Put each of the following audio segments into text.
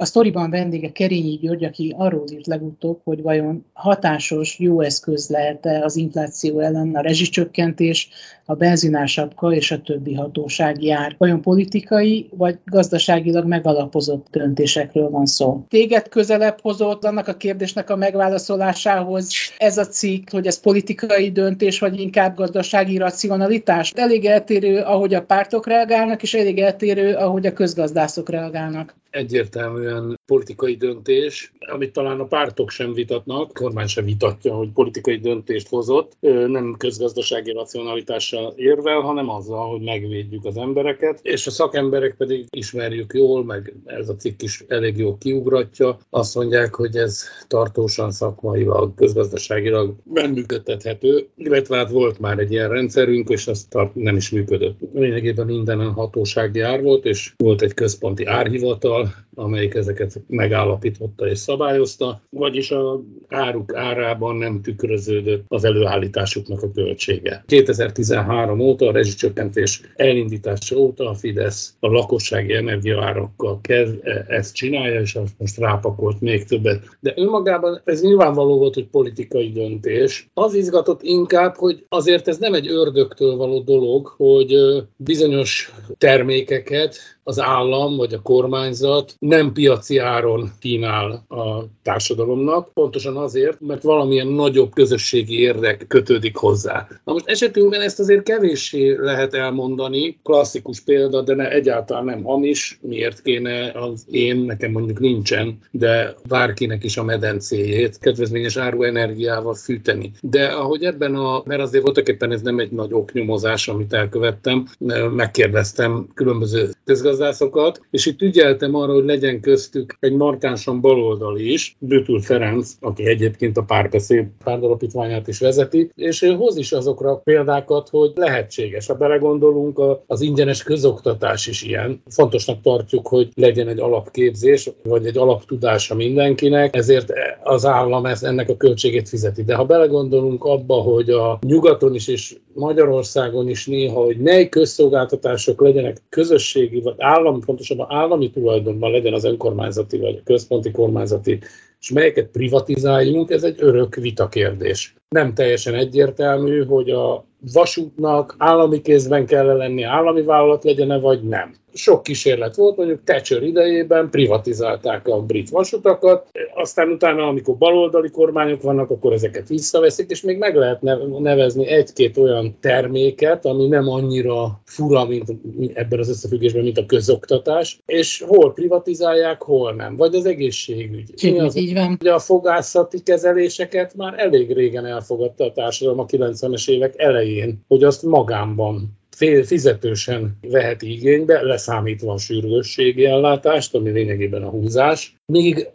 A sztoriban vendége Kerényi György, aki arról írt legutóbb, hogy vajon hatásos, jó eszköz lehet-e az infláció ellen a rezsicsökkentés, a benzinásapka és a többi hatóság jár. Vajon politikai vagy gazdaságilag megalapozott döntésekről van szó? Téged közelebb hozott annak a kérdésnek a megválaszolásához ez a cikk, hogy ez politikai döntés, vagy inkább gazdasági racionalitás? Elég eltérő, ahogy a pártok reagálnak, és elég eltérő, ahogy a közgazdászok reagálnak egyértelműen politikai döntés, amit talán a pártok sem vitatnak, a kormány sem vitatja, hogy politikai döntést hozott, nem közgazdasági racionalitással érvel, hanem azzal, hogy megvédjük az embereket, és a szakemberek pedig ismerjük jól, meg ez a cikk is elég jól kiugratja, azt mondják, hogy ez tartósan szakmailag, közgazdaságilag nem működtethető, illetve hát volt már egy ilyen rendszerünk, és az nem is működött. Lényegében minden hatósági ár volt, és volt egy központi árhivatal, amelyik ezeket megállapította és szabályozta, vagyis a áruk árában nem tükröződött az előállításuknak a költsége. 2013 óta, a rezsicsökkentés elindítása óta a Fidesz a lakossági energiaárakkal kezd, e, ezt csinálja, és azt most rápakolt még többet. De önmagában ez nyilvánvaló volt, hogy politikai döntés. Az izgatott inkább, hogy azért ez nem egy ördögtől való dolog, hogy bizonyos termékeket az állam vagy a kormányzat nem piaci áron kínál a társadalomnak, pontosan azért, mert valamilyen nagyobb közösségi érdek kötődik hozzá. Na most esetünkben ezt azért kevéssé lehet elmondani, klasszikus példa, de ne, egyáltalán nem hamis, miért kéne az én, nekem mondjuk nincsen, de bárkinek is a medencéjét kedvezményes áru energiával fűteni. De ahogy ebben a, mert azért voltak éppen ez nem egy nagy oknyomozás, amit elkövettem, megkérdeztem különböző közgazdászokat, és itt ügyeltem arra, hogy legyen köztük egy markánsan baloldali is, Bötül Ferenc, aki egyébként a párbeszéd pártalapítványát is vezeti, és ő hoz is azokra a példákat, hogy lehetséges. Ha belegondolunk, az ingyenes közoktatás is ilyen. Fontosnak tartjuk, hogy legyen egy alapképzés, vagy egy alaptudása mindenkinek, ezért az állam ezt, ennek a költségét fizeti. De ha belegondolunk abba, hogy a nyugaton is és Magyarországon is néha, hogy mely közszolgáltatások legyenek közösségi vagy állami, pontosabban állami tulajdonban legyen az önkormányzati vagy a központi kormányzati, és melyeket privatizáljunk, ez egy örök vitakérdés. Nem teljesen egyértelmű, hogy a vasútnak állami kézben kell lenni, állami vállalat legyen vagy nem sok kísérlet volt, mondjuk Thatcher idejében privatizálták a brit vasutakat, aztán utána, amikor baloldali kormányok vannak, akkor ezeket visszaveszik, és még meg lehet nevezni egy-két olyan terméket, ami nem annyira fura, mint ebben az összefüggésben, mint a közoktatás, és hol privatizálják, hol nem, vagy az egészségügy. Így, az, így van. Ugye a fogászati kezeléseket már elég régen elfogadta a társadalom a 90-es évek elején, hogy azt magánban fél fizetősen veheti igénybe, leszámítva a sürgősségi ellátást, ami lényegében a húzás. Míg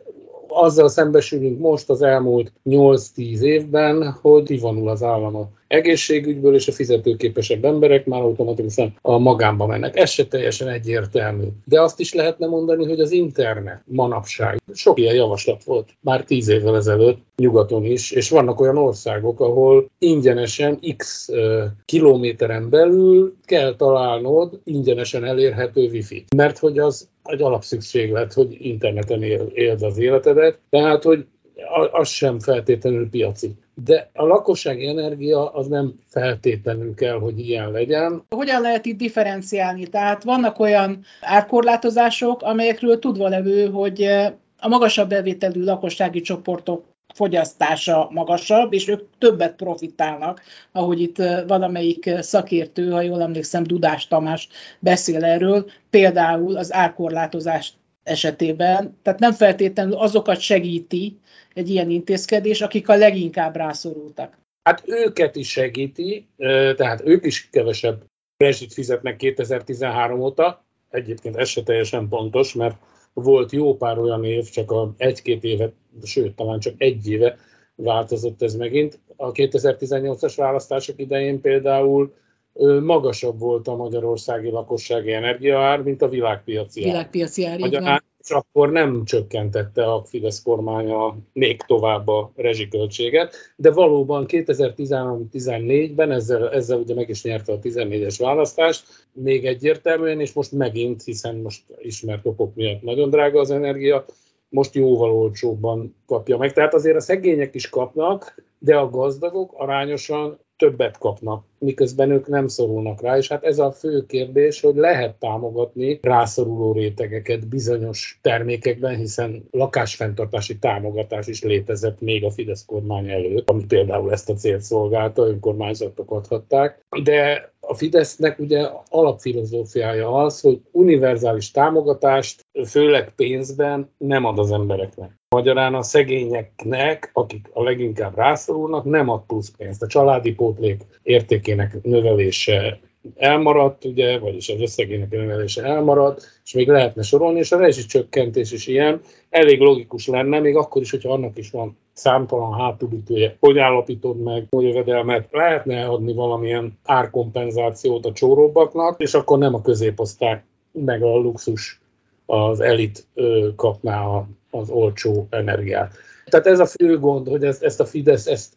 azzal szembesülünk most az elmúlt 8-10 évben, hogy kivonul az állam a egészségügyből, és a fizetőképesebb emberek már automatikusan a magánba mennek. Ez se teljesen egyértelmű. De azt is lehetne mondani, hogy az internet manapság. Sok ilyen javaslat volt már tíz évvel ezelőtt nyugaton is, és vannak olyan országok, ahol ingyenesen x kilométeren belül kell találnod ingyenesen elérhető wifi. Mert hogy az egy alapszükséglet, hogy interneten él, éld az életedet, tehát hogy az sem feltétlenül piaci. De a lakossági energia az nem feltétlenül kell, hogy ilyen legyen. Hogyan lehet itt differenciálni? Tehát vannak olyan árkorlátozások, amelyekről tudva levő, hogy a magasabb bevételű lakossági csoportok fogyasztása magasabb, és ők többet profitálnak, ahogy itt valamelyik szakértő, ha jól emlékszem, Dudás Tamás beszél erről, például az árkorlátozás esetében, tehát nem feltétlenül azokat segíti egy ilyen intézkedés, akik a leginkább rászorultak. Hát őket is segíti, tehát ők is kevesebb rezsit fizetnek 2013 óta, egyébként ez se teljesen pontos, mert volt jó pár olyan év, csak a egy-két évet, sőt, talán csak egy éve, változott ez megint. A 2018-as választások idején például magasabb volt a magyarországi lakossági energiaár, mint a világpiaci ár. Világpiaci ár, ár és akkor nem csökkentette a Fidesz kormánya még tovább a rezsiköltséget, de valóban 2013-14-ben ezzel, ezzel ugye meg is nyerte a 14-es választást, még egyértelműen, és most megint, hiszen most ismert okok miatt nagyon drága az energia, most jóval olcsóbban kapja meg. Tehát azért a szegények is kapnak, de a gazdagok arányosan többet kapnak, miközben ők nem szorulnak rá, és hát ez a fő kérdés, hogy lehet támogatni rászoruló rétegeket bizonyos termékekben, hiszen lakásfenntartási támogatás is létezett még a Fidesz kormány előtt, ami például ezt a célt szolgálta, önkormányzatok adhatták, de a Fidesznek ugye alapfilozófiája az, hogy univerzális támogatást, főleg pénzben nem ad az embereknek. Magyarán a szegényeknek, akik a leginkább rászorulnak, nem ad plusz pénzt. A családi pótlék értékének növelése elmaradt, ugye, vagyis az összegének növelése elmaradt, és még lehetne sorolni, és a rezsicsökkentés is ilyen, elég logikus lenne, még akkor is, hogyha annak is van számtalan hátulütője, hogy állapítod meg a jövedelmet, lehetne adni valamilyen árkompenzációt a csóróbbaknak, és akkor nem a középosztály meg a luxus az elit kapná a az olcsó energiát. Tehát ez a fő gond, hogy ezt, ezt a Fidesz ezt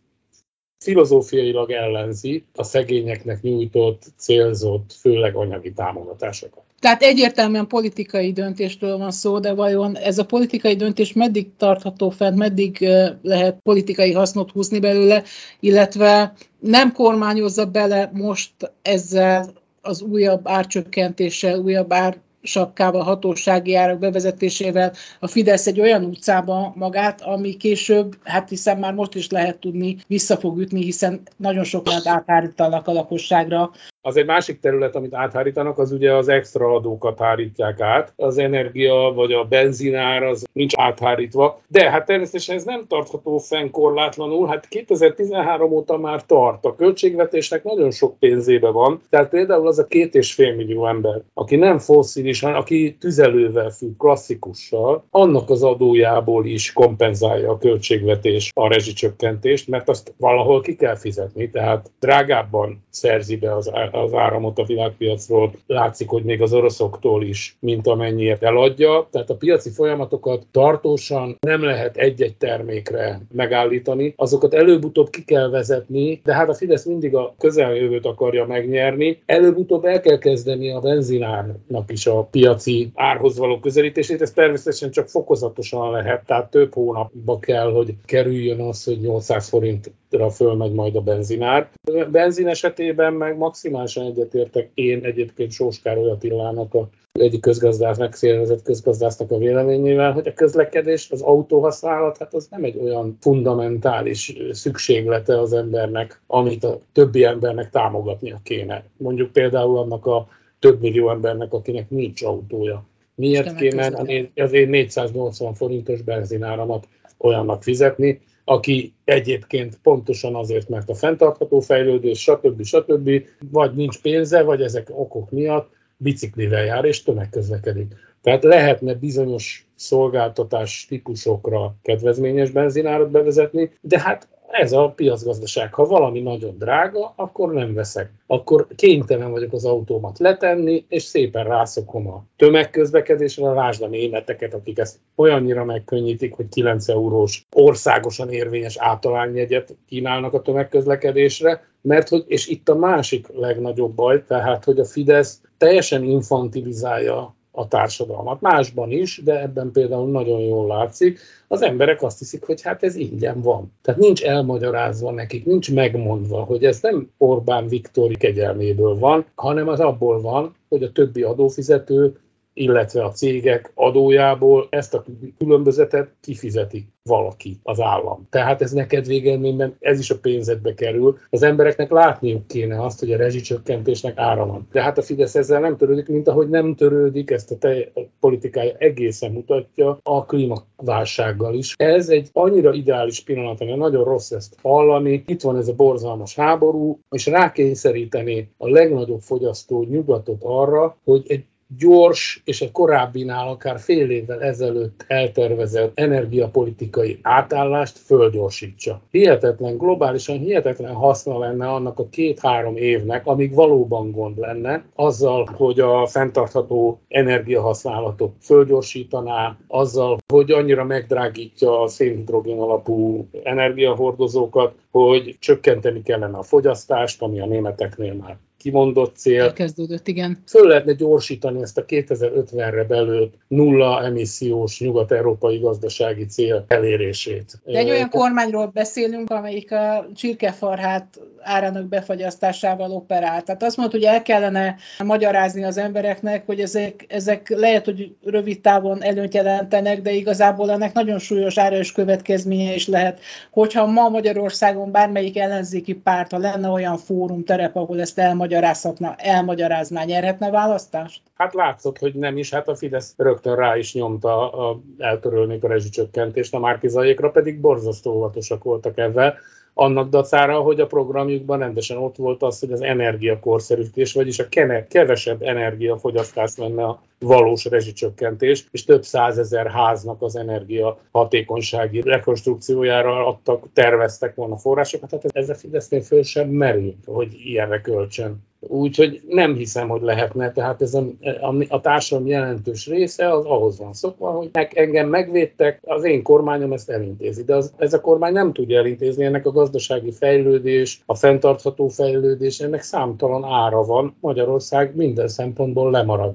filozófiailag ellenzi a szegényeknek nyújtott, célzott, főleg anyagi támogatásokat. Tehát egyértelműen politikai döntésről van szó, de vajon ez a politikai döntés meddig tartható fent, meddig lehet politikai hasznot húzni belőle, illetve nem kormányozza bele most ezzel az újabb árcsökkentéssel, újabb ár sapkával, hatósági árak bevezetésével a Fidesz egy olyan utcába magát, ami később, hát hiszen már most is lehet tudni, vissza fog ütni, hiszen nagyon sokat áthárítanak a lakosságra az egy másik terület, amit áthárítanak, az ugye az extra adókat hárítják át. Az energia vagy a benzinár az nincs áthárítva, de hát természetesen ez nem tartható fenn korlátlanul. Hát 2013 óta már tart. A költségvetésnek nagyon sok pénzébe van. Tehát például az a két és fél millió ember, aki nem fosszilis, hanem aki tüzelővel függ, klasszikussal, annak az adójából is kompenzálja a költségvetés a rezsicsökkentést, mert azt valahol ki kell fizetni, tehát drágábban szerzi be az az áramot a világpiacról, látszik, hogy még az oroszoktól is, mint amennyiért eladja. Tehát a piaci folyamatokat tartósan nem lehet egy-egy termékre megállítani, azokat előbb-utóbb ki kell vezetni, de hát a Fidesz mindig a közeljövőt akarja megnyerni. Előbb-utóbb el kell kezdeni a benzinárnak is a piaci árhoz való közelítését, ez természetesen csak fokozatosan lehet, tehát több hónapba kell, hogy kerüljön az, hogy 800 forintra fölmegy majd a benzinár. Benzin esetében meg maximális maximálisan egyetértek én egyébként Sós Károly Attilának a egyik közgazdász, megszélvezett közgazdásznak a véleményével, hogy a közlekedés, az autóhasználat, hát az nem egy olyan fundamentális szükséglete az embernek, amit a többi embernek támogatnia kéne. Mondjuk például annak a több millió embernek, akinek nincs autója. Miért kéne az én 480 forintos benzináramat olyannak fizetni, aki egyébként pontosan azért, mert a fenntartható fejlődés, stb. stb. vagy nincs pénze, vagy ezek okok miatt biciklivel jár és tömegközlekedik. Tehát lehetne bizonyos szolgáltatás típusokra kedvezményes benzinárat bevezetni, de hát ez a piacgazdaság. Ha valami nagyon drága, akkor nem veszek. Akkor kénytelen vagyok az autómat letenni, és szépen rászokom a tömegközlekedésre, lásd a németeket, akik ezt olyannyira megkönnyítik, hogy 9 eurós országosan érvényes általányjegyet kínálnak a tömegközlekedésre, mert hogy, és itt a másik legnagyobb baj, tehát, hogy a Fidesz teljesen infantilizálja a társadalmat. Másban is, de ebben például nagyon jól látszik, az emberek azt hiszik, hogy hát ez ingyen van. Tehát nincs elmagyarázva nekik, nincs megmondva, hogy ez nem Orbán Viktor kegyelméből van, hanem az abból van, hogy a többi adófizető illetve a cégek adójából ezt a különbözetet kifizeti valaki, az állam. Tehát ez neked végelményben, ez is a pénzedbe kerül. Az embereknek látniuk kéne azt, hogy a rezsicsökkentésnek ára van. De hát a Fidesz ezzel nem törődik, mint ahogy nem törődik, ezt a, te, a politikája egészen mutatja a klímaválsággal is. Ez egy annyira ideális pillanat, ami nagyon rossz ezt hallani. Itt van ez a borzalmas háború, és rákényszeríteni a legnagyobb fogyasztó nyugatot arra, hogy egy gyors és egy korábbinál akár fél évvel ezelőtt eltervezett energiapolitikai átállást fölgyorsítsa. Hihetetlen, globálisan hihetetlen haszna lenne annak a két-három évnek, amíg valóban gond lenne, azzal, hogy a fenntartható energiahasználatot fölgyorsítaná, azzal, hogy annyira megdrágítja a szénhidrogén alapú energiahordozókat, hogy csökkenteni kellene a fogyasztást, ami a németeknél már kimondott cél. Elkezdődött, igen. Föl lehetne gyorsítani ezt a 2050-re belőtt nulla emissziós nyugat-európai gazdasági cél elérését. De egy olyan kormányról beszélünk, amelyik a csirkefarhát árának befagyasztásával operál. Tehát azt mondod, hogy el kellene magyarázni az embereknek, hogy ezek, ezek lehet, hogy rövid távon előnyt jelentenek, de igazából ennek nagyon súlyos ára és következménye is lehet. Hogyha ma Magyarországon bármelyik ellenzéki párt, ha lenne olyan fórum, terep, ahol ezt elmagyarázhatna, elmagyarázná, nyerhetne választást? Hát látszott, hogy nem is, hát a Fidesz rögtön rá is nyomta a, eltörölnék a rezsicsökkentést, a Márkizaiékra pedig borzasztó óvatosak voltak ezzel annak dacára, hogy a programjukban rendesen ott volt az, hogy az energiakorszerűsítés, vagyis a kevesebb energiafogyasztás lenne a valós rezsicsökkentés, és több százezer háznak az energia hatékonysági rekonstrukciójára adtak, terveztek volna forrásokat, tehát ez a Fidesznél föl sem merül, hogy ilyenre költsön. Úgyhogy nem hiszem, hogy lehetne, tehát ez a, a, a társadalom jelentős része az ahhoz van szokva, hogy meg, engem megvédtek, az én kormányom ezt elintézi, de az, ez a kormány nem tudja elintézni, ennek a gazdasági fejlődés, a fenntartható fejlődés, ennek számtalan ára van, Magyarország minden szempontból lemarad.